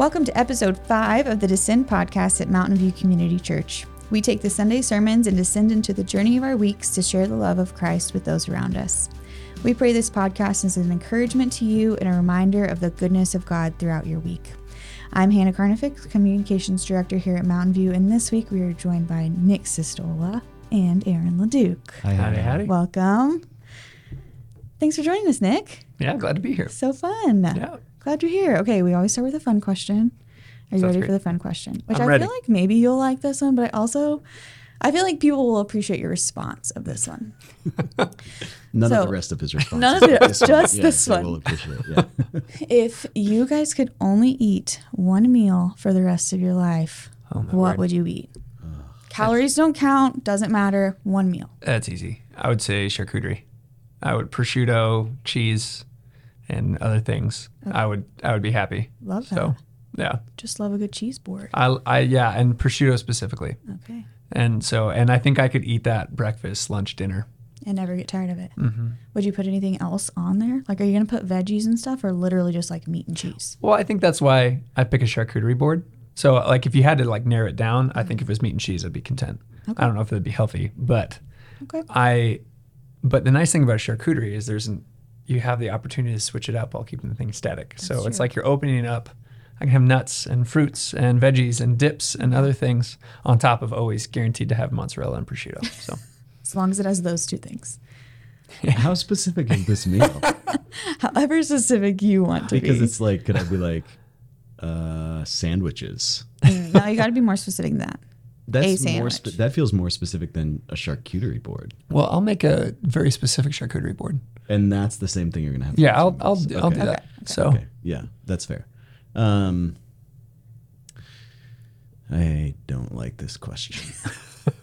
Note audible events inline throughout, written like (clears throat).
Welcome to episode five of the Descend podcast at Mountain View Community Church. We take the Sunday sermons and descend into the journey of our weeks to share the love of Christ with those around us. We pray this podcast is an encouragement to you and a reminder of the goodness of God throughout your week. I'm Hannah Carnific, Communications Director here at Mountain View, and this week we are joined by Nick Cistola and Aaron LeDuc. Hi, howdy, howdy. Welcome. Thanks for joining us, Nick. Yeah, glad to be here. So fun. Yeah. Glad you're here. Okay, we always start with a fun question. Are you Sounds ready great. for the fun question? Which I'm I ready. feel like maybe you'll like this one, but I also I feel like people will appreciate your response of this one. (laughs) None So- of the rest of his response. None of it, This one, just yeah, this so one. We'll appreciate it. Yeah. (laughs) If you guys could only eat one meal for the rest of your life, Oh, what word. would you eat? Calories don't count, doesn't matter. One meal. That's easy. I would say charcuterie. I would prosciutto, cheese, and other things. I would I would be happy. Love that. So, yeah. Just love a good cheese board. I I yeah, and prosciutto specifically. Okay. And so and I think I could eat that breakfast, lunch, dinner. And never get tired of it. Mm-hmm. Would you put anything else on there? Like, are you going to put veggies and stuff or literally just like meat and cheese? Well, I think that's why I pick a charcuterie board. So like if you had to like narrow it down, I think if it was meat and cheese, I'd be content. Okay. I don't know if it'd be healthy, but Okay. I, but the nice thing about charcuterie is there's an, you have the opportunity to switch it up while keeping the thing static. so That's it's like you're opening it up. I can have nuts and fruits and veggies and dips and other things on top of always guaranteed to have mozzarella and prosciutto. So (laughs) As long as it has those two things. How specific is this meal? (laughs) However specific you want to Because be. Because it's like, could I be like, uh, sandwiches? Mm, no, you got to be more specific than that. That's more. Spe- that feels more specific than a charcuterie board, well, I'll make a very specific charcuterie board. and that's the same thing you're gonna have. for Yeah, I'll I'll, meals. I'll do Okay. that. So Okay, yeah, that's fair. Um, I don't like this question. (laughs)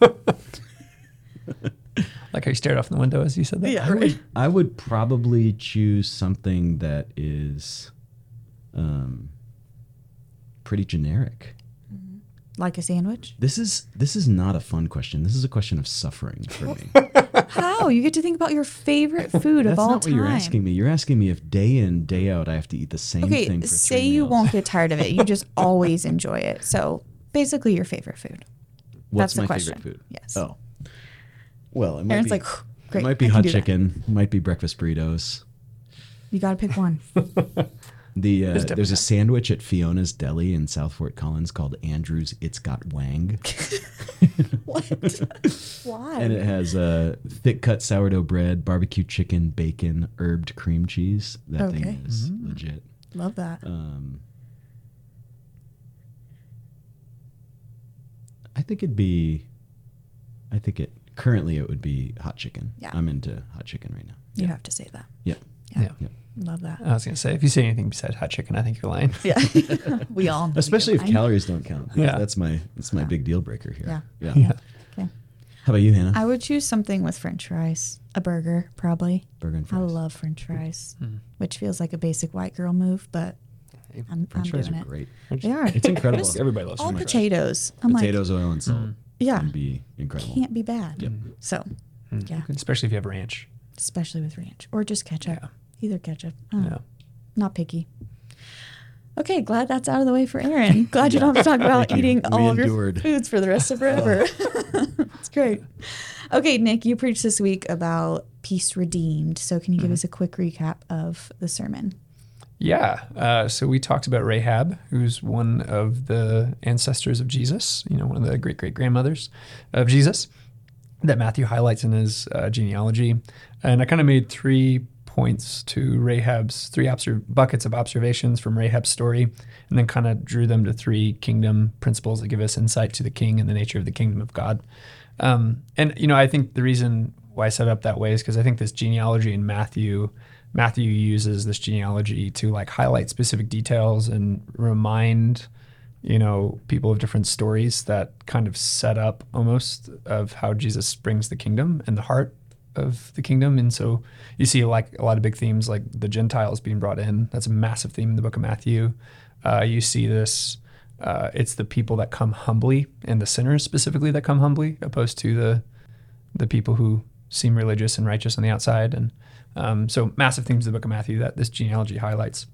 like how you stared off in the window as you said that. I would, I would probably choose something that is um, pretty generic. Like a sandwich. This is this is not a fun question. This is a question of suffering for me. (laughs) How? You get to think about your favorite food of all time? That's not what you're asking me. You're asking me if day in day out I have to eat the same Okay, thing for say you meals. won't get tired of it. You just (laughs) always enjoy it. So basically, your favorite food. What's that's the question. favorite food? Yes. Oh, well, it might Aaron's be. like, great. it might be I hot that." chicken. It might be breakfast burritos. You got to pick one. (laughs) The uh, There's there's a sandwich at Fiona's Deli in South Fort Collins called Andrew's. It's got wang, (laughs) what? Why? and it has uh, thick cut sourdough bread, barbecue chicken, bacon, herbed cream cheese. That Okay. thing is legit. Love that. Um, I think it'd be. I think it currently it would be hot chicken. Yeah. I'm into hot chicken right now. You have to say that. Yeah. Yeah. Yeah. Yeah. Love that. I was gonna say if you say anything besides hot chicken, I think you're lying. Yeah. (laughs) we all know Especially if lying. calories don't count. Yeah. That's my that's my big deal breaker here. Yeah. Yeah. Yeah. Okay. How about you, Hannah? I would choose something with French fries. A burger, probably. Burger and I fries. I love French fries, mm-hmm. which feels like a basic white girl move, but I'm, French I'm fries doing are it. great. They are. It's incredible. Just Everybody loves all French fries. potatoes. I'm Potatoes, oil, and salt. like, yeah, Can be incredible. can't be bad. Yep. So, mm. yeah, Especially if you have ranch. especially with ranch or just ketchup. Yeah. Either ketchup. Don't. Yeah. Not picky. Okay, glad that's out of the way for Aaron. (laughs) Glad you don't have to talk about eating We all of your endured. foods for the rest of (laughs) forever. (laughs) It's great. Okay, Nick, you preached this week about peace redeemed. So, can you Mm-hmm. give us a quick recap of the sermon? Yeah. Uh, so we talked about Rahab, who's one of the ancestors of Jesus, you know, one of the great great grandmothers of Jesus that Matthew highlights in his uh, genealogy. And I kind of made three points to Rahab's, three obser- buckets of observations from Rahab's story, and then kind of drew them to three kingdom principles that give us insight to the king and the nature of the kingdom of God. Um, and, you know, I think the reason why I set up that way is because I think this genealogy in Matthew Matthew uses this genealogy to like highlight specific details and remind, you know, people of different stories that kind of set up almost of how Jesus brings the kingdom and the heart of the kingdom. And so you see like a lot of big themes like the Gentiles being brought in. That's a massive theme in the book of Matthew. Uh, you see this. Uh, it's the people that come humbly and the sinners specifically that come humbly, opposed to the the people who seem religious and righteous on the outside. And um, so, massive themes of the book of Matthew that this genealogy highlights.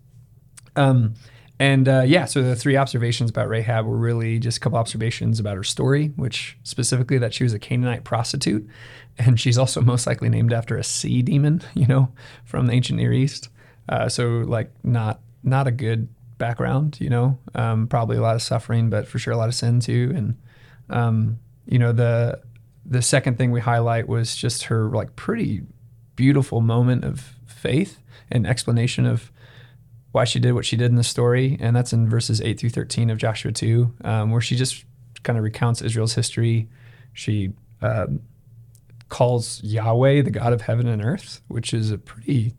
Um, And uh, yeah, so the three observations about Rahab were really just a couple observations about her story, which specifically that she was a Canaanite prostitute, and she's also most likely named after a sea demon, (laughs) you know, from the ancient Near East. Uh, so like not not a good background, you know, um, probably a lot of suffering, but for sure a lot of sin too. And um, you know the the second thing we highlight was just her like pretty beautiful moment of faith and explanation of why she did what she did in the story, and that's in verses eight through thirteen of Joshua two, um, where she just kind of recounts Israel's history. She um, calls Yahweh the God of heaven and earth, which is a pretty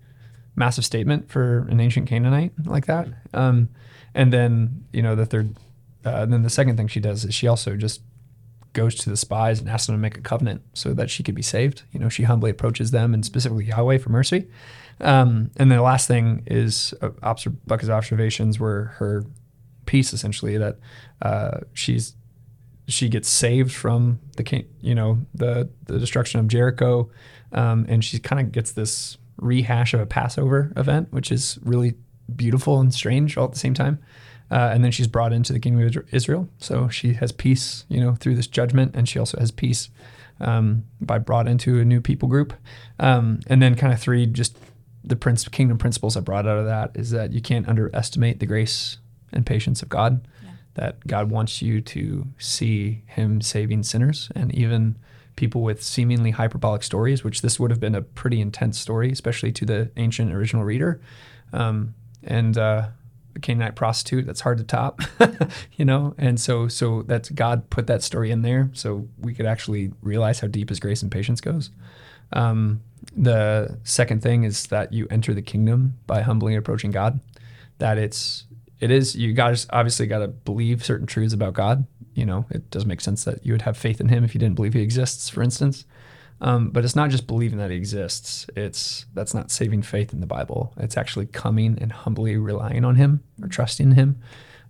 massive statement for an ancient Canaanite like that. Um, and then you know the third, uh, then the second thing she does is she also just goes to the spies and asks them to make a covenant so that she could be saved. You know, she humbly approaches them and specifically Yahweh for mercy. Um, and the last thing is uh, observations were her peace, essentially that uh, she's she gets saved from the you know the the destruction of Jericho, um, and she kind of gets this rehash of a Passover event, which is really beautiful and strange all at the same time. Uh, and then she's brought into the kingdom of Israel, so she has peace, you know, through this judgment, and she also has peace um, by brought into a new people group. Um, and then kind of three, just the prince, kingdom principles I brought out of that is that you can't underestimate the grace and patience of God. Yeah. That God wants you to see Him saving sinners and even people with seemingly hyperbolic stories, which this would have been a pretty intense story, especially to the ancient original reader. Um, and uh, a Canaanite prostitute, that's hard to top, (laughs) you know. And so, so that's God put that story in there, so we could actually realize how deep His grace and patience goes. Um, the second thing is that you enter the kingdom by humbly approaching God. That it's it is you guys obviously got to believe certain truths about God. You know, it doesn't make sense that you would have faith in Him if you didn't believe He exists, for instance. Um, but it's not just believing that He exists. It's that's not saving faith in the Bible. It's actually coming and humbly relying on Him or trusting Him,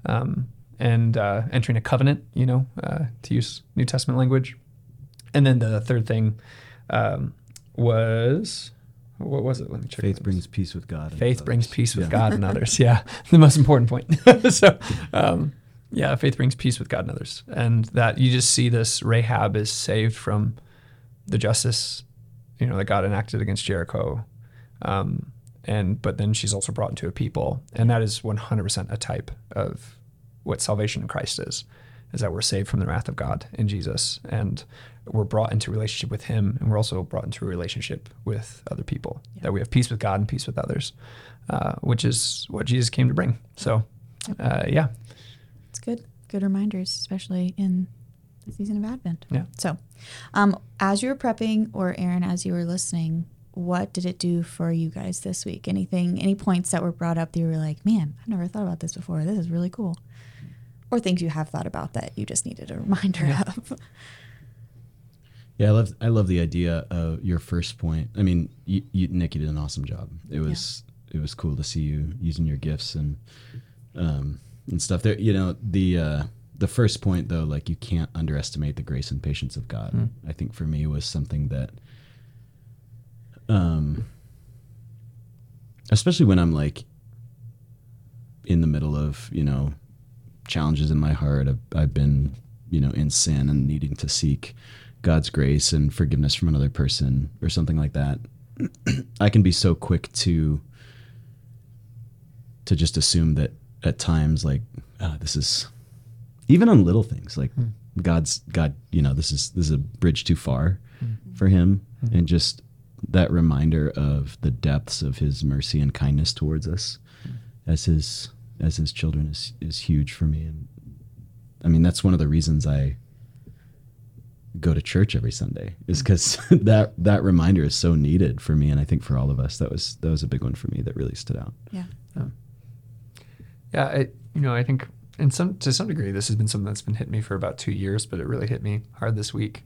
um, and uh, entering a covenant. You know, uh, to use New Testament language. And then the third thing um, was what was it? Let me check. Faith brings peace with God. Faith brings peace with yeah. God and others. (laughs) Yeah, (laughs) the most important point. (laughs) so, um, yeah, faith brings peace with God and others, and that you just see this Rahab is saved from the justice, you know, that God enacted against Jericho, um, and but then she's also brought into a people, and that is 100% a type of what salvation in Christ is, is that we're saved from the wrath of God in Jesus, and we're brought into relationship with him and we're also brought into a relationship with other people. Yeah. that we have peace with god and peace with others uh, which is what jesus came to bring. So uh, yeah. It's good. Good reminders especially in the season of advent yeah so um, as you were prepping or aaron as you were listening what did it do for you guys this week anything any points that were brought up that you were like man i've never thought about this before this is really cool or things you have thought about that you just needed a reminder yeah. of yeah, I love I love the idea of your first point. I mean, you, you, Nick, you did an awesome job. It was yeah. it was cool to see you using your gifts and um, and stuff. There, you know, the uh, the first point though, like you can't underestimate the grace and patience of God. Mm. I think for me was something that, um, especially when I'm like in the middle of you know challenges in my heart. I've, I've been you know in sin and needing to seek God's grace and forgiveness from another person or something like that, (clears throat) I can be so quick to to just assume that at times like oh, this is even on little things like mm. God's God, you know, this is this is a bridge too far mm. for him mm. and just that reminder of the depths of his mercy and kindness towards us hmm. as his as his children is is huge for me and I mean that's one of the reasons I go to church every Sunday is because mm. (laughs) that that reminder is so needed for me, and I think for all of us, that was that was a big one for me that really stood out. Yeah. Yeah. Yeah. I, you know, I think in some to some degree, this has been something that's been hitting me for about two years, but it really hit me hard this week.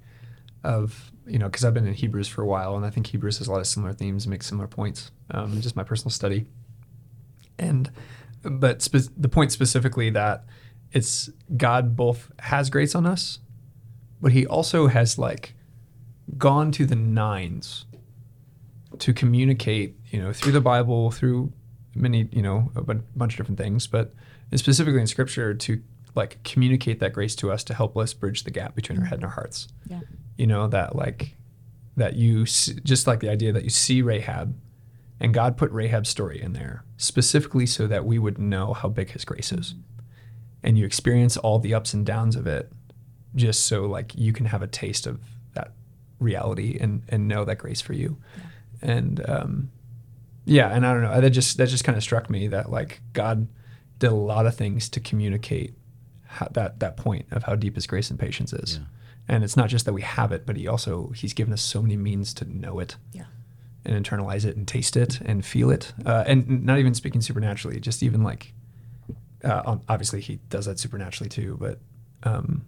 Of you know, because I've been in Hebrews for a while, and I think Hebrews has a lot of similar themes, makes similar points. Um, just my personal study, and but spe- the point specifically that it's God both has grace on us but he also has like gone to the nines to communicate, you know, through the Bible, through many, you know, a bunch of different things, but and specifically in Scripture to like communicate that grace to us to help us bridge the gap between our head and our hearts. Yeah. You know that like that you s- just like the idea that you see Rahab, and God put Rahab's story in there specifically so that we would know how big His grace is, and you experience all the ups and downs of it, just so like you can have a taste of that reality and and know that grace for you, and um, yeah, and I don't know that just that just kind of struck me that like God did a lot of things to communicate how, that that point of how deep His grace and patience is. Yeah. And it's not just that we have it, but he also he's given us so many means to know it Yeah. and internalize it and taste it and feel it. Uh, and not even speaking supernaturally, just even like, uh, obviously he does that supernaturally too. But um,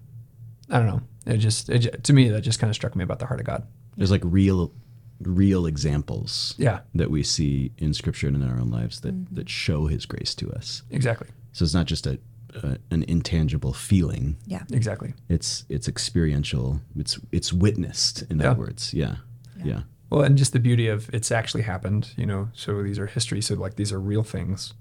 I don't know. It just it, ju- to me that just kind of struck me about the heart of God. There's like real, real examples Yeah, that we see in Scripture and in our own lives that mm-hmm. that show His grace to us. exactly, So it's not just a, a an intangible feeling. Yeah. exactly. It's it's experiential. It's it's witnessed. In Yeah. other words, yeah, Yeah. yeah, Well, and just the beauty of it's actually happened, you know. So these are history. So like these are real things,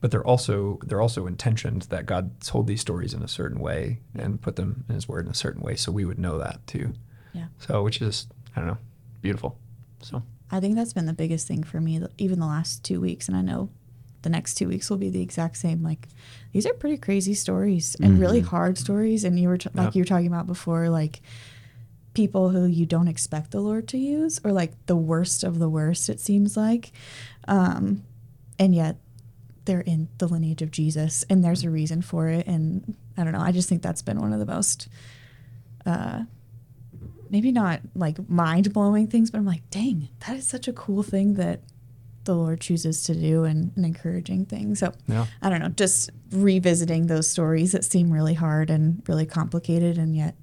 but they're also they're also intentioned that God told these stories in a certain way and put them in His Word in a certain way, so we would know that too. Yeah. So which is I don't know, beautiful. So I think that's been the biggest thing for me, even the last two weeks. And I know the next two weeks will be the exact same. Like, these are pretty crazy stories and really hard stories. And you were, t- like you were talking about before, like people who you don't expect the Lord to use, or like the worst of the worst, it seems like. Um, and yet they're in the lineage of Jesus, and there's a reason for it. And I don't know. I just think that's been one of the most uh, maybe not like mind blowing things, but I'm like, dang, that is such a cool thing that the Lord chooses to do and an encouraging thing. So yeah, I don't know, just revisiting those stories that seem really hard and really complicated, and yet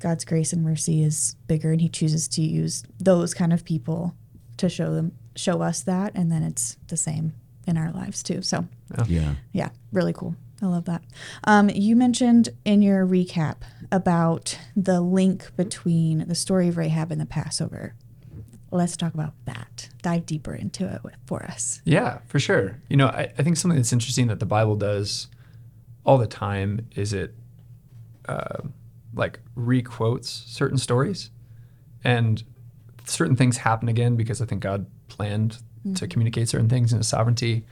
God's grace and mercy is bigger, and He chooses to use those kind of people to show them, show us that, and then it's the same in our lives too. So yeah. yeah, really cool. I love that. Um, you mentioned in your recap about the link between the story of Rahab and the Passover. Let's talk about that. Dive deeper into it for us. yeah, for sure. You know, I, I think something that's interesting that the Bible does all the time is it uh, like requotes certain stories, and certain things happen again because I think God planned to communicate certain things in His sovereignty.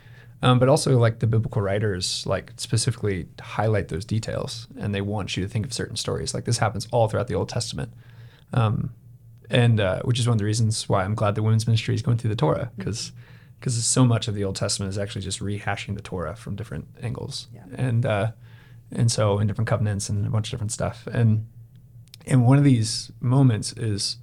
Um, but also, like the biblical writers, like specifically highlight those details, and they want you to think of certain stories. Like this happens all throughout the Old Testament, um, and uh, which is one of the reasons why I'm glad the women's ministry is going through the Torah because because so much of the Old Testament is actually just rehashing the Torah from different angles, Yeah. and uh, and so in different covenants and a bunch of different stuff. And and one of these moments is,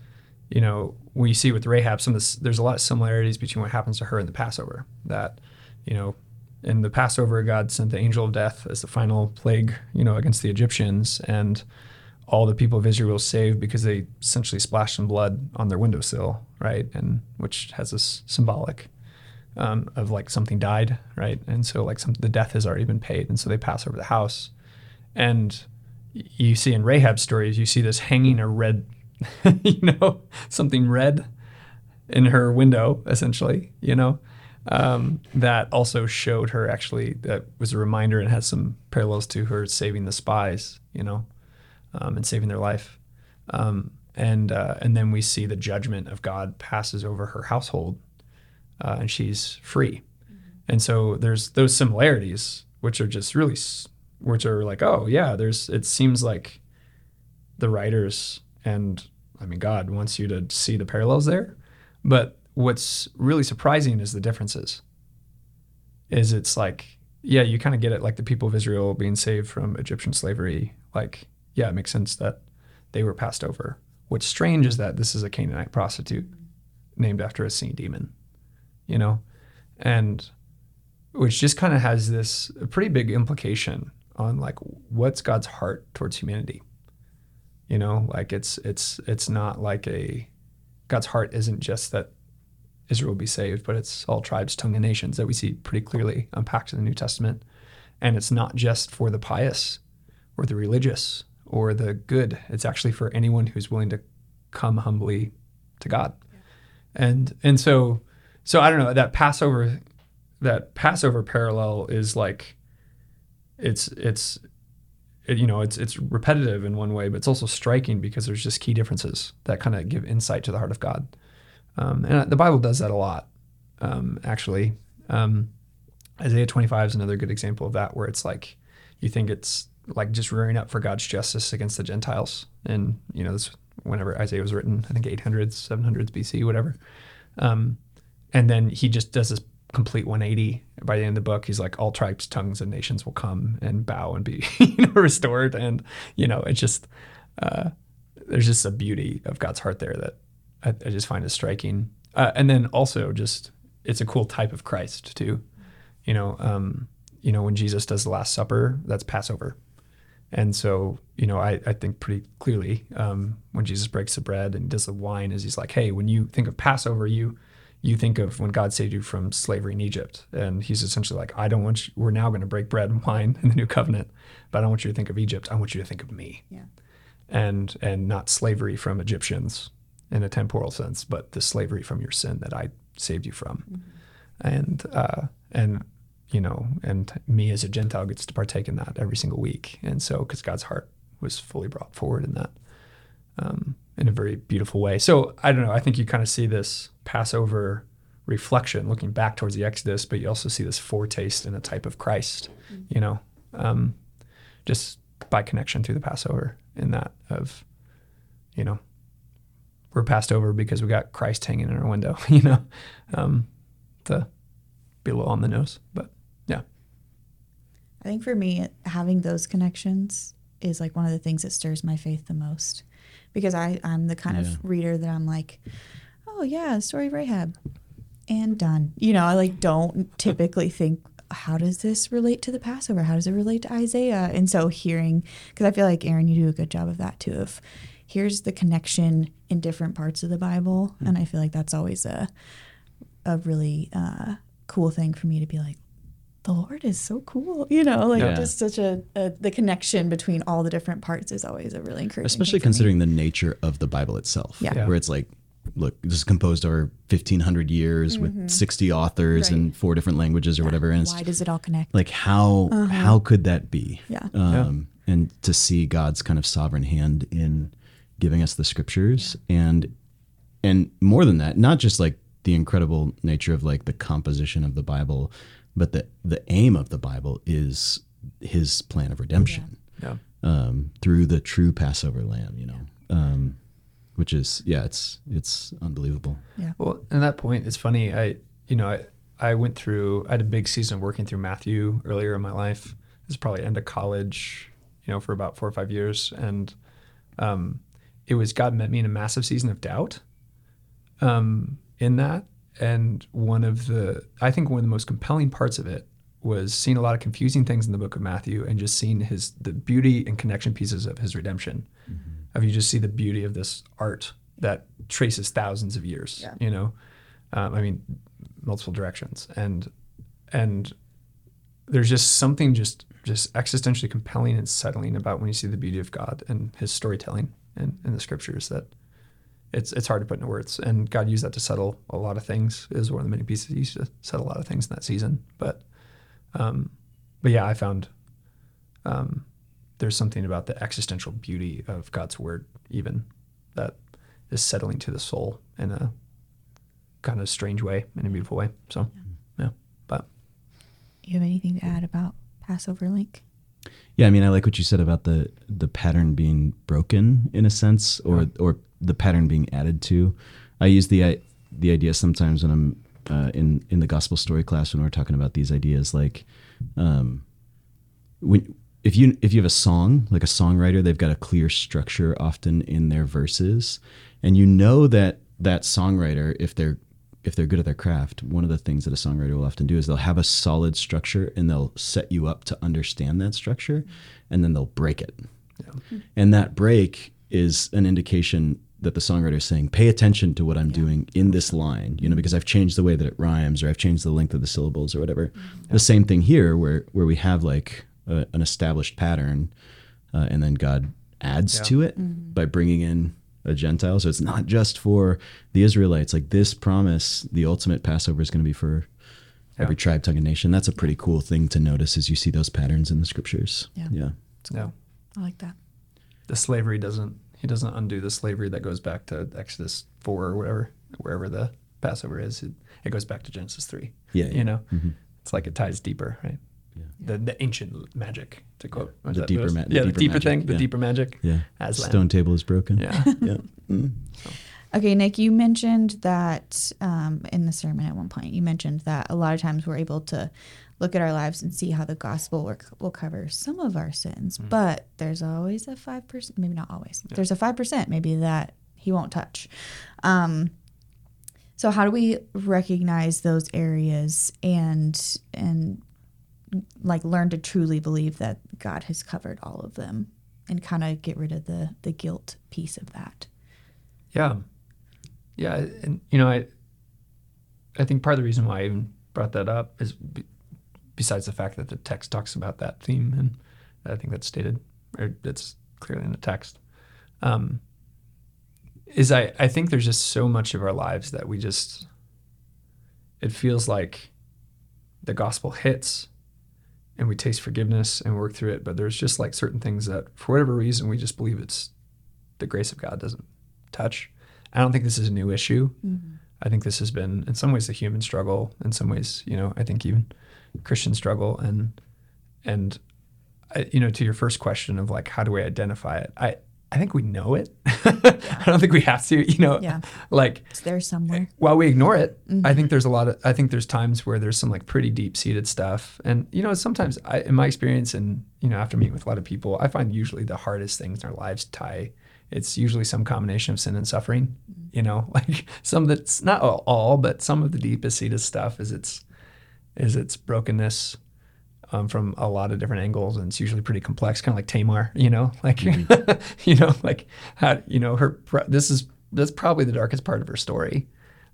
you know, when you see with Rahab, some of this, there's a lot of similarities between what happens to her in the Passover. That, you know, in the Passover, God sent the angel of death as the final plague, you know, against the Egyptians, and all the people of Israel saved because they essentially splashed some blood on their windowsill, right? And which has this symbolic um, of like something died, right? And so like some the death has already been paid, and so they pass over the house, and you see in Rahab's stories, you see this hanging a red, (laughs) you know, something red in her window, essentially, you know, um, that also showed her actually that was a reminder and has some parallels to her saving the spies, you know, um, and saving their life. Um, and uh, and then we see the judgment of God passes over her household, uh, and she's free. And so there's those similarities, which are just really, which are like, oh yeah, there's. It seems like the writers and I mean God wants you to see the parallels there, but what's really surprising is the differences. Is it's like yeah, you kind of get it like the people of Israel being saved from Egyptian slavery. Like yeah, it makes sense that they were passed over. What's strange is that this is a Canaanite prostitute named after a sea demon, you know, and which just kind of has this pretty big implication on like what's God's heart towards humanity. You know, like it's it's it's not like a God's heart isn't just that Israel be saved, but it's all tribes, tongue, and nations that we see pretty clearly unpacked in the New Testament. And it's not just for the pious or the religious or the good. It's actually for anyone who's willing to come humbly to God. And and so so I don't know that Passover that Passover parallel is like it's it's it, you know it's it's repetitive in one way, but it's also striking because there's just key differences that kind of give insight to the heart of God. Um, and the Bible does that a lot, um, actually. Um, Isaiah 25 is another good example of that, where it's like you think it's like just rearing up for God's justice against the Gentiles, and you know this whenever Isaiah was written, I think 800s, 700s BC, whatever. Um, and then he just does this complete 180 by the end of the book he's like all tribes tongues and nations will come and bow and be (laughs) you know restored and you know it's just uh, there's just a beauty of god's heart there that i, I just find it striking uh, and then also just it's a cool type of christ too you know um, you know when jesus does the last supper that's passover and so you know i, I think pretty clearly um, when jesus breaks the bread and does the wine is he's like hey when you think of passover you you think of when God saved you from slavery in Egypt. And he's essentially like, I don't want you, we're now going to break bread and wine in the new covenant, but I don't want you to think of Egypt. I want you to think of me. Yeah. And, and not slavery from Egyptians in a temporal sense, but the slavery from your sin that I saved you from. Mm-hmm. And, uh, and, you know, and me as a Gentile gets to partake in that every single week. And so, because God's heart was fully brought forward in that. Um, in a very beautiful way. So I don't know. I think you kind of see this Passover reflection looking back towards the Exodus, but you also see this foretaste in a type of Christ, mm-hmm. you know, um, just by connection through the Passover in that of, you know, we're passed over because we got Christ hanging in our window, (laughs) you know, um, to be a little on the nose, but yeah. I think for me, having those connections is like one of the things that stirs my faith the most because I, I'm the kind yeah. of reader that I'm like, oh yeah, story of Rahab, and done. You know, I like don't typically think how does this relate to the Passover? How does it relate to Isaiah? And so hearing, because I feel like Aaron, you do a good job of that too. Of here's the connection in different parts of the Bible, mm-hmm. and I feel like that's always a a really uh, cool thing for me to be like, the Lord is so cool. (laughs) You know, like yeah. just such a, a, the connection between all the different parts is always a really encouraging. Especially considering me. the nature of the Bible itself. Yeah. yeah. Where it's like, look, this is composed over 1500 years mm-hmm. with 60 authors right. in four different languages or yeah. whatever. And why does it all connect? Like how, uh-huh. how could that be? Yeah. Um, and to see God's kind of sovereign hand in giving us the scriptures and, and more than that, not just like the incredible nature of like the composition of the Bible, but the the aim of the Bible is His plan of redemption. Yeah. Um, through the true Passover Lamb, you know, um, which is yeah, it's it's unbelievable. Yeah. Well, at that point, it's funny. I you know I I went through I had a big season working through Matthew earlier in my life. This is probably end of college, you know, for about four or five years, and um, it was God met me in a massive season of doubt. Um, in that, and one of the I think one of the most compelling parts of it was seeing a lot of confusing things in the book of Matthew and just seeing his the beauty and connection pieces of his redemption. Mm-hmm. Of you just see the beauty of this art that traces thousands of years. Yeah. You know, um, I mean, multiple directions, and and there's just something just just existentially compelling and settling about when you see the beauty of God and His storytelling in, in the scriptures that it's it's hard to put into words. And God used that to settle a lot of things. Is one of the many pieces He used to settle a lot of things in that season. But um, but yeah, I found um, there's something about the existential beauty of God's word, even that is settling to the soul in a kind of strange way, in a beautiful way. So yeah, yeah. but you have anything to add about Passover Link? Yeah, I mean, I like what you said about the the pattern being broken in a sense, or yeah. or the pattern being added to. I use the the idea sometimes when I'm uh, in in the gospel story class when we're talking about these ideas, like um, when if you if you have a song like a songwriter, they've got a clear structure often in their verses, and you know that that songwriter, if they're if they're good at their craft, one of the things that a songwriter will often do is they'll have a solid structure and they'll set you up to understand that structure, and then they'll break it. Yeah. And that break is an indication that the songwriter is saying, pay attention to what I'm yeah. doing in this line, you know, because I've changed the way that it rhymes or I've changed the length of the syllables or whatever. Mm-hmm. The same thing here, where where we have like a, an established pattern, uh, and then God adds yeah. to it mm-hmm. by bringing in a Gentile. So it's not just for the Israelites. Like this promise, the ultimate Passover is going to be for every tribe, tongue, and nation. That's a pretty cool thing to notice as you see those patterns in the scriptures. Yeah. Yeah. No, I like that. the slavery doesn't. He doesn't undo the slavery that goes back to Exodus four or whatever, wherever the Passover is. It, it goes back to Genesis three. Yeah. You know, Mhm. it's like it ties deeper, right? Yeah. The the ancient magic to quote was The deeper was- ma- the yeah, the deeper deeper magic, thing, the deeper magic. Yeah. Aslan. Stone table is broken. Yeah. (laughs) Yeah. Mm. Okay, Nick, you mentioned that um, in the sermon at one point, you mentioned that a lot of times we're able to look at our lives and see how the gospel will, will cover some of our sins, but there's always a 5%, maybe not always, there's a 5% maybe that he won't touch. Um, so how do we recognize those areas and and like learn to truly believe that God has covered all of them and kind of get rid of the the guilt piece of that? Yeah, yeah, and you know, I, I think part of the reason why I even brought that up is, be, besides the fact that the text talks about that theme, and I think that's stated, or that's clearly in the text, um, is I I think there's just so much of our lives that we just, it feels like, the gospel hits, and we taste forgiveness and work through it, but there's just like certain things that for whatever reason we just believe it's, the grace of God doesn't touch. I don't think this is a new issue. Mm-hmm. I think this has been, in some ways, a human struggle. In some ways, you know, I think even Christian struggle. And and I, you know, to your first question of like, how do we identify it? I I think we know it. (laughs) I don't think we have to. You know, Yeah. like It's there somewhere. while we ignore it, I think mm-hmm. there's a lot of I think there's times where there's some like pretty deep seated stuff. And you know, sometimes I in my experience and you know, after meeting with a lot of people, I find usually the hardest things in our lives tie it's usually some combination of sin and suffering. Mm-hmm. You know, (laughs) like some that's not all, all, but some of the deepest seated stuff is its is its brokenness um, from a lot of different angles, and it's usually pretty complex, kind of like Tamar. You know, (laughs) like (laughs) you know, like how you know her. This is that's probably the darkest part of her story,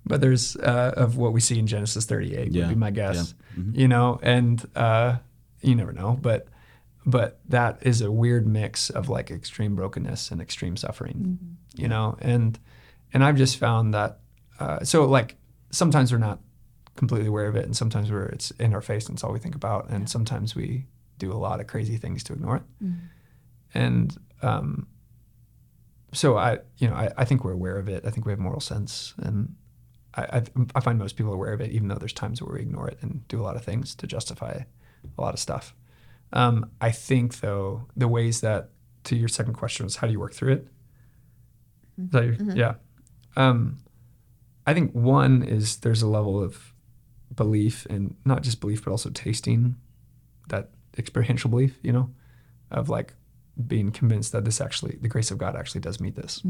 but there's uh, of what we see in Genesis 38 Yeah. would be my guess. Yeah. Mhm. You know, and uh, you never know, but but that is a weird mix of like extreme brokenness and extreme suffering. You know, and and I've just found that uh, so like sometimes they're not completely aware of it, and sometimes we're it's in our face and it's all we think about, and sometimes we do a lot of crazy things to ignore it. And um, so I, you know, I, I think we're aware of it. I think we have moral sense, and I, I, I find most people aware of it, even though there's times where we ignore it and do a lot of things to justify a lot of stuff. Um, I think though the ways that to your second question was how do you work through it? Is that your- Yeah. Um, I think one is there's a level of belief and not just belief but also tasting that experiential belief, you know, of like being convinced that this actually the grace of God actually does meet this.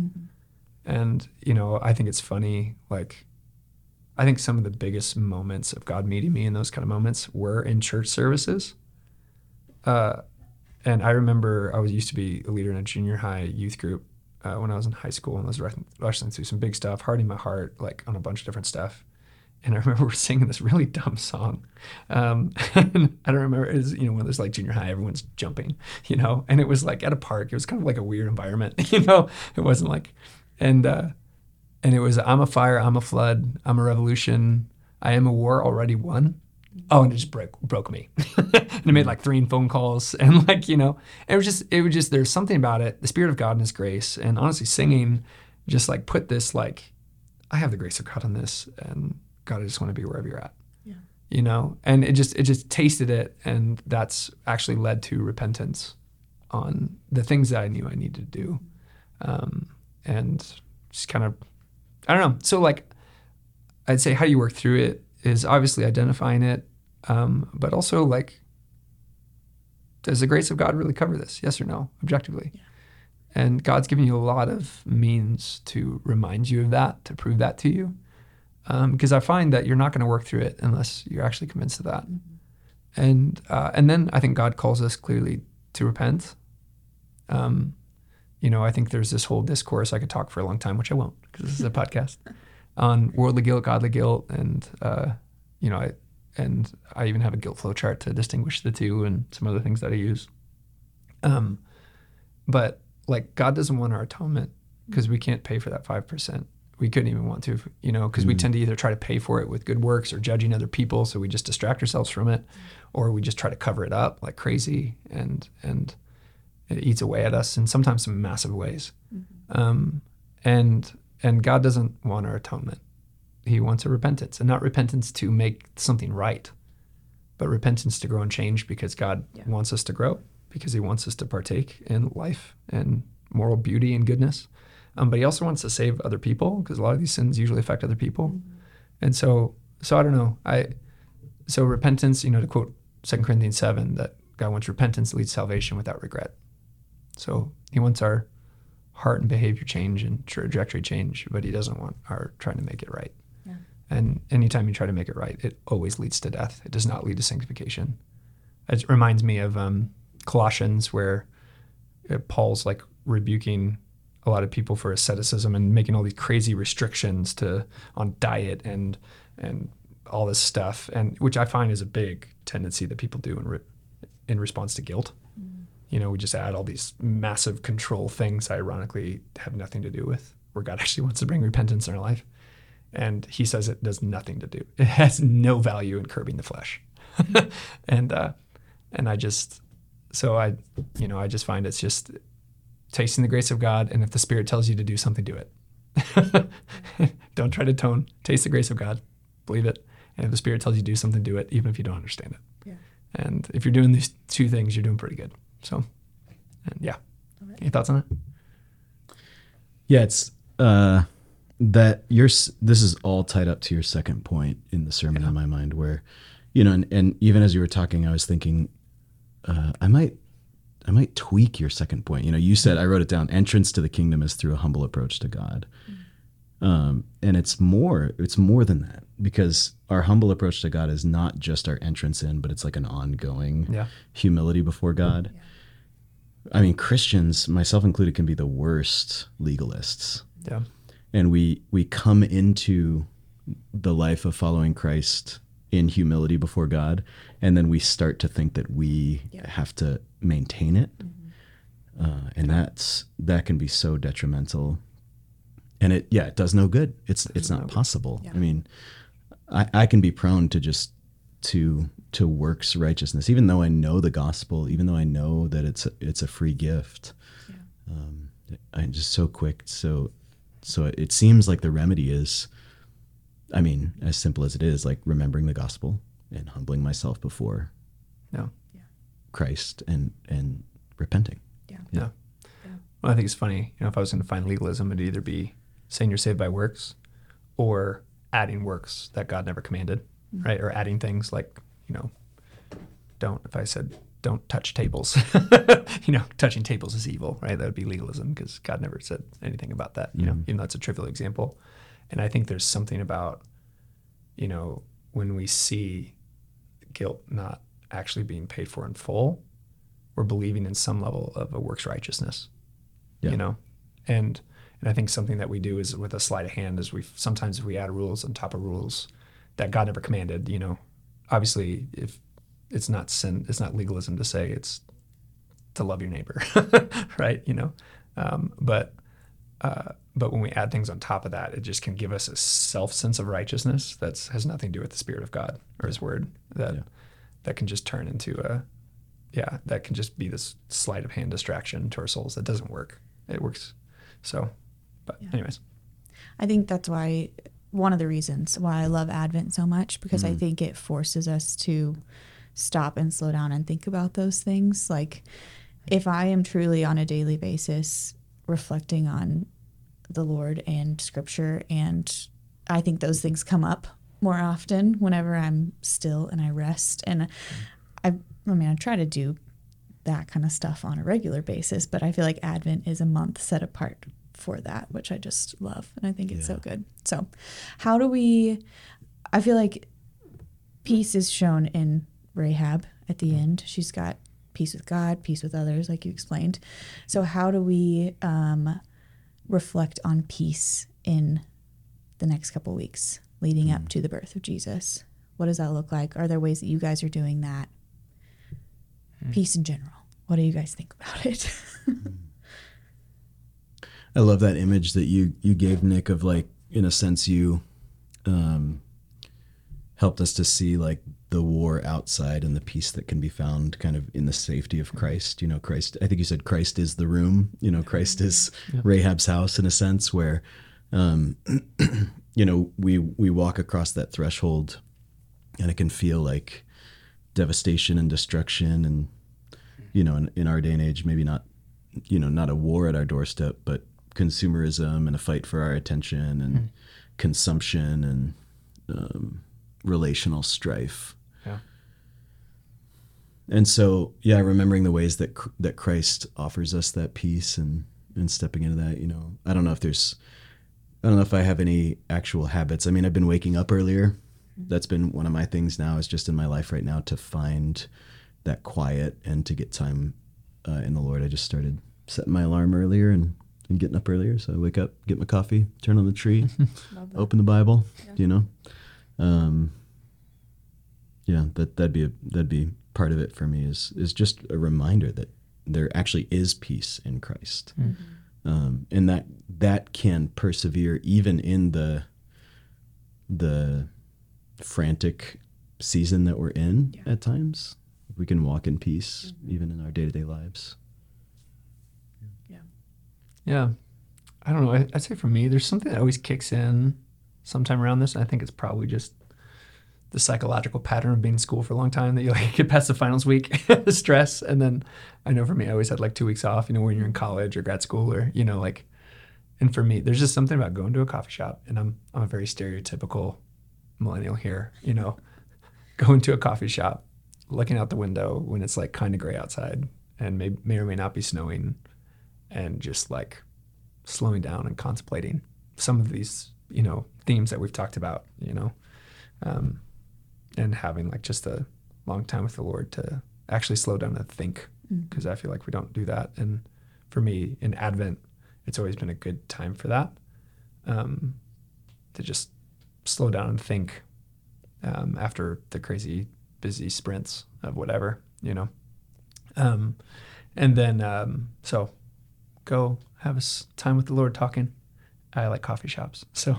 And you know, I think it's funny like I think some of the biggest moments of God meeting me in those kind of moments were in church services. Uh, and I remember I was used to be a leader in a junior high youth group uh, when I was in high school and I was wrestling through some big stuff, hardening my heart, like on a bunch of different stuff. And I remember we're (laughs) singing this really dumb song. Um, (laughs) and I don't remember, it was, you know, when there's like junior high, everyone's jumping, you know, and it was like at a park. It was kind of like a weird environment, (laughs) you know, it wasn't like, and, uh, and it was, I'm a fire, I'm a flood, I'm a revolution, I am a war already won. Oh, and it just broke broke me. and I made like three phone calls, and like you know, it was just it was just there's something about it, the spirit of God and His grace, and honestly, singing just like put this like, I have the grace of God on this, and God, I just want to be wherever you're at. Yeah. You know, and it just it just tasted it, and that's actually led to repentance on the things that I knew I needed to do, um, and just kind of I don't know. So like, I'd say how do you work through it is obviously identifying it, um, but also like, does the grace of God really cover this? Yes or no, objectively? Yeah. And God's given you a lot of means to remind you of that, to prove that to you. Um, because I find that you're not going to work through it unless you're actually convinced of that. And uh, and then I think God calls us clearly to repent. Um, you know, I think there's this whole discourse I could talk for a long time, which I won't because this is a podcast (laughs) on worldly guilt, godly guilt, and uh, you know, I and I even have a guilt flow chart to distinguish the two and some other things that I use. Um, but like God doesn't want our atonement because we can't pay for that five percent. We couldn't even want to, you know, because we tend to either try to pay for it with good works or judging other people, so we just distract ourselves from it, or we just try to cover it up like crazy, and and it eats away at us, and sometimes in massive ways. Um, and and God doesn't want our atonement; He wants a repentance, and not repentance to make something right, but repentance to grow and change because God wants us to grow, because He wants us to partake in life and moral beauty and goodness. Um, but He also wants to save other people because a lot of these sins usually affect other people. And so, so I don't know. I so repentance, you know, to quote 2 Corinthians seven, that God wants repentance leads salvation without regret. So He wants our heart and behavior change and trajectory change, but He doesn't want our trying to make it right. Yeah. And anytime you try to make it right, it always leads to death. It does not lead to sanctification. It reminds me of um, Colossians, where uh, Paul's like rebuking a lot of people for asceticism and making all these crazy restrictions to on diet and and all this stuff, and which I find is a big tendency that people do in re- in response to guilt. You know, we just add all these massive control things, ironically, have nothing to do with where God (laughs) actually wants to bring repentance in our life. And he says it does nothing to do. It has no value in curbing the flesh. (laughs) and uh, and I just so I you know I just find it's just tasting the grace of God, and if the Spirit tells you to do something, do it. (laughs) don't try to tone. Taste the grace of God, believe it, and if the Spirit tells you to do something, do it, even if you don't understand it. Yeah. And if you're doing these two things, you're doing pretty good. So, and yeah. Any thoughts on it? Yeah, it's uh, that your this is all tied up to your second point in the sermon in my mind, where you know, and, and even as you were talking, I was thinking, uh, I might, I might tweak your second point. You know, you said I wrote it down. Entrance to the kingdom is through a humble approach to God, um, and it's more, it's more than that because our humble approach to God is not just our entrance in, but it's like an ongoing Yeah. humility before God. I mean, Christians, myself included, can be the worst legalists Yeah. and we we come into the life of following Christ in humility before God, and then we start to think that we Yeah. have to maintain it, uh, and that's that can be so detrimental. And it yeah, it does no good. It's it's not possible. Yeah. I mean, I, I can be prone to just to to works righteousness, even though I know the gospel, even though I know that it's a, it's a free gift. Um, I'm just so quick. So so it seems like the remedy is, I mean, as simple as it is, like remembering the gospel and humbling myself before Yeah. Christ and and repenting. Yeah. Yeah. Well, I think it's funny. You know, if I was going to find legalism, it'd either be saying you're saved by works, or adding works that God never commanded, mm-hmm. right? Or adding things like, you know, don't. If I said don't touch tables, (laughs) you know, touching tables is evil, right? That would be legalism because God never said anything about that. You know, mm-hmm. even though it's a trivial example. And I think there's something about, you know, when we see guilt not actually being paid for in full, we're believing in some level of a works righteousness Yeah. you know and and i think something that we do is with a sleight of hand is we sometimes we add rules on top of rules that god never commanded you know obviously if it's not sin it's not legalism to say it's to love your neighbor (laughs) right you know um, but uh, but when we add things on top of that it just can give us a self sense of righteousness that has nothing to do with the spirit of god or his word that Yeah. That can just turn into a yeah, that can just be this sleight of hand distraction to our souls that doesn't work. It works. So, but Yeah. anyways, I think that's why one of the reasons why I love Advent so much because I mm-hmm. think it forces us to stop and slow down and think about those things. Like, if I am truly on a daily basis reflecting on the Lord and Scripture, and I think those things come up more often whenever I'm still and I rest. And I, I mean, I try to do that kind of stuff on a regular basis, but I feel like Advent is a month set apart for that, which I just love. And I think it's so good. So, how do we? I feel like peace is shown in Rahab at the end. She's got peace with God, peace with others, like you explained. So, how do we um, reflect on peace in the next couple weeks leading up to the birth of Jesus? What does that look like? Are there ways that you guys are doing that? Peace in general. What do you guys think about it? (laughs) I love that image that you you gave Nick of like in a sense, you um, helped us to see like the war outside and the peace that can be found kind of in the safety of Christ. You know, Christ, I think you said Christ is the room, you know, Christ is Rahab's house in a sense where, um, (clears throat) you know, we, we walk across that threshold and it can feel like devastation and destruction. And, you know, in, in our day and age, maybe not, you know, not a war at our doorstep, but consumerism and a fight for our attention and consumption and, um, relational strife. Yeah. And so, yeah, remembering the ways that that Christ offers us that peace and and stepping into that, you know, I don't know if there's, I don't know if I have any actual habits. I mean, I've been waking up earlier. That's been one of my things now. Is just in my life right now to find that quiet and to get time uh, in the Lord. I just started setting my alarm earlier and, and getting up earlier. So I wake up, get my coffee, turn on the tree, (laughs) open the Bible. You know, um, yeah, that that'd be a, that'd be part of it for me. Is is just a reminder that there actually is peace in Christ, um, and that that can persevere even in the the frantic season that we're in at times. We can walk in peace even in our day to day lives. Yeah. Yeah. I don't know. I, I'd say for me, there's something that always kicks in sometime around this. And I think it's probably just the psychological pattern of being in school for a long time that you like (laughs) get past the finals week, (laughs) the stress. And then I know for me, I always had like two weeks off, you know, when you're in college or grad school or, you know, like, and for me, there's just something about going to a coffee shop and I'm, I'm a very stereotypical millennial here, you know, (laughs) going to a coffee shop, looking out the window when it's like kind of gray outside and may, may or may not be snowing and just like slowing down and contemplating some of these, you know, themes that we've talked about, you know, um, and having like just a long time with the Lord to actually slow down and think, because I feel like we don't do that. And for me, in Advent, it's always been a good time for that, um, to just slow down and think um, after the crazy busy sprints of whatever, you know. Um, and then, um, so go have a time with the Lord talking. I like coffee shops. So,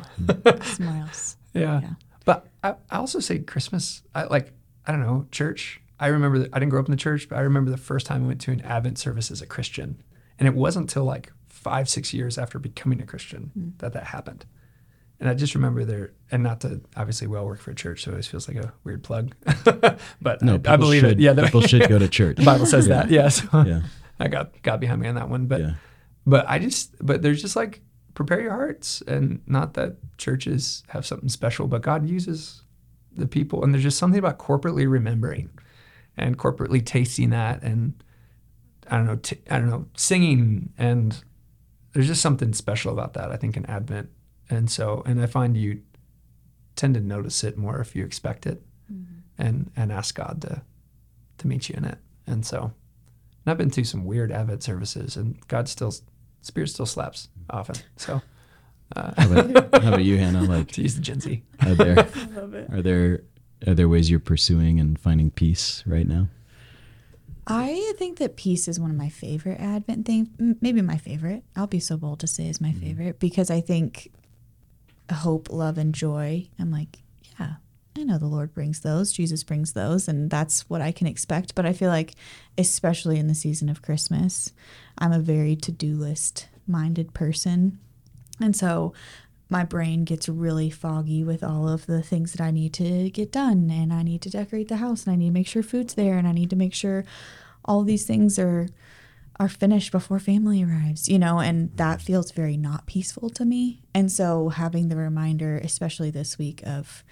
else. (laughs) yeah. Yeah. But I, I also say Christmas. I like, I don't know, church. I remember that I didn't grow up in the church, but I remember the first time I went to an Advent service as a Christian. And it wasn't until like five, six years after becoming a Christian mm. that that happened. And I just remember there, and not to obviously we all work for a church, so it always feels like a weird plug. (laughs) but No, I, I people believe should, it. Yeah, people should go to (laughs) church. the Bible says that. Yeah, so Yeah. (laughs) I got got behind me on that one. But Yeah. but I just but there's just like prepare your hearts, and not that churches have something special, but God uses the people, and there's just something about corporately remembering and corporately tasting that, and I don't know, t- I don't know, singing, and there's just something special about that. I think in Advent, and so and I find you tend to notice it more if you expect it, mm-hmm. and and ask God to to meet you in it, and so. And I've been to some weird Advent services, and God still, Spirit still slaps often. So, uh, How about, how about you, (laughs) Hannah? Like, to use the Gen Z. are there (laughs) love it. are there are there ways you're pursuing and finding peace right now? I think that peace is one of my favorite Advent things. Maybe my favorite. I'll be so bold to say is my favorite because I think hope, love, and joy. I'm like, yeah, I know the Lord brings those. Jesus brings those, and that's what I can expect. But I feel like, especially in the season of Christmas, I'm a very to do list minded person. And so my brain gets really foggy with all of the things that I need to get done. And I need to decorate the house and I need to make sure food's there and I need to make sure all these things are are finished before family arrives, you know, and that feels very not peaceful to me. And so having the reminder, especially this week, of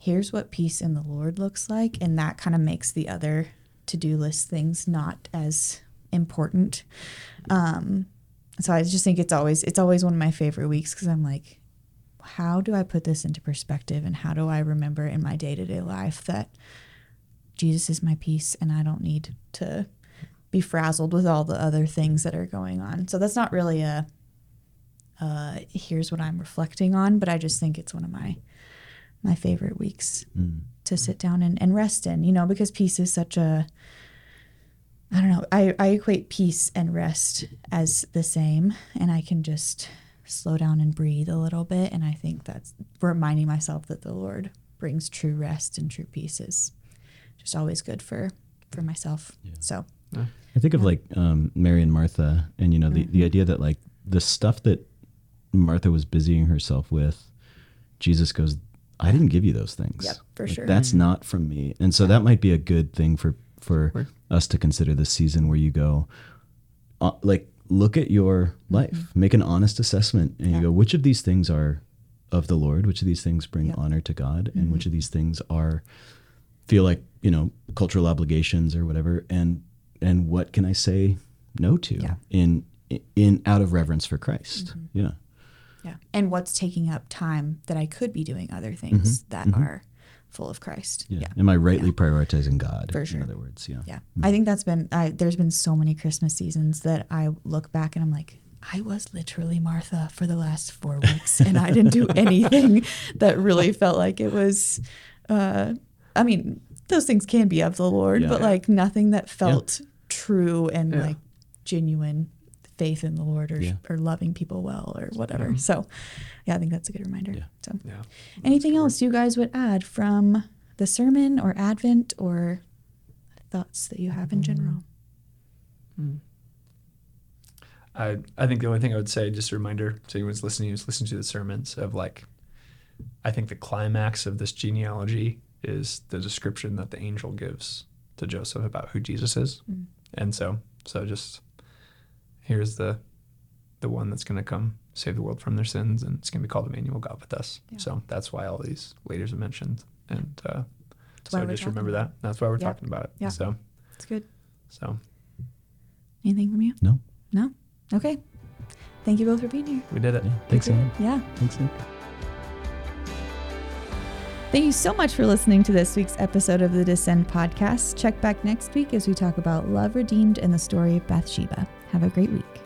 here's what peace in the Lord looks like, and that kind of makes the other to do list things not as important. Um, so I just think it's always it's always one of my favorite weeks because I'm like, how do I put this into perspective, and how do I remember in my day to day life that Jesus is my peace, and I don't need to be frazzled with all the other things that are going on. So that's not really a uh, here's what I'm reflecting on, but I just think it's one of my my favorite weeks Mm. to sit down and, and rest in, you know, because peace is such a I don't know, I, I equate peace and rest as the same and I can just slow down and breathe a little bit. And I think that's reminding myself that the Lord brings true rest and true peace is just always good for for myself. So I think of like um, Mary and Martha, and you know the, Mm-hmm. the idea that like the stuff that Martha was busying herself with, Jesus goes, "I didn't give you those things. Yep, for Like, sure. That's not from me." And so that might be a good thing for for Sure. Us to consider this season, where you go, uh, like, look at your life, make an honest assessment, and Mm-hmm. Yeah. you go, which of these things are of the Lord? Which of these things bring Yep. Mm-hmm. honor to God, and which of these things are feel like you know cultural obligations or whatever and and what can i say no to Yeah. in in out of reverence for christ yeah yeah. And what's taking up time that I could be doing other things that are full of Christ. yeah, Yeah. am i rightly prioritizing god For in other words yeah Yeah. I think that's been, I, there's been so many Christmas seasons that I look back and I'm like, I was literally Martha for the last four weeks and I didn't do (laughs) anything that really felt like it was, uh, I mean, those things can be of the Lord, Yeah. but like nothing that felt true and Yeah. like genuine faith in the Lord or, Yeah. or loving people well or whatever. So, yeah, I think that's a good reminder. Yeah. So, Yeah. anything else you guys would add from the sermon or Advent or thoughts that you have in general? I, I think the only thing I would say, just a reminder to anyone who's listening, who's listening to the sermons of like, I think the climax of this genealogy is the description that the angel gives to Joseph about who Jesus is. Mm. And so, so just here's the, the one that's going to come save the world from their sins and it's going to be called Emmanuel, God with us. Yeah. So that's why all these leaders are mentioned. And, uh, why so we're just remember that. That's why we're Yeah. talking about it. Yeah. So, It's good. so Anything from you? no No? Okay. Thank you both for being here. we did it. yeah thanks Aaron. Yeah. thanks Nick. Thank you so much for listening to this week's episode of the Descend podcast. Check back next week as we talk about love redeemed and the story of Bathsheba. Have a great week.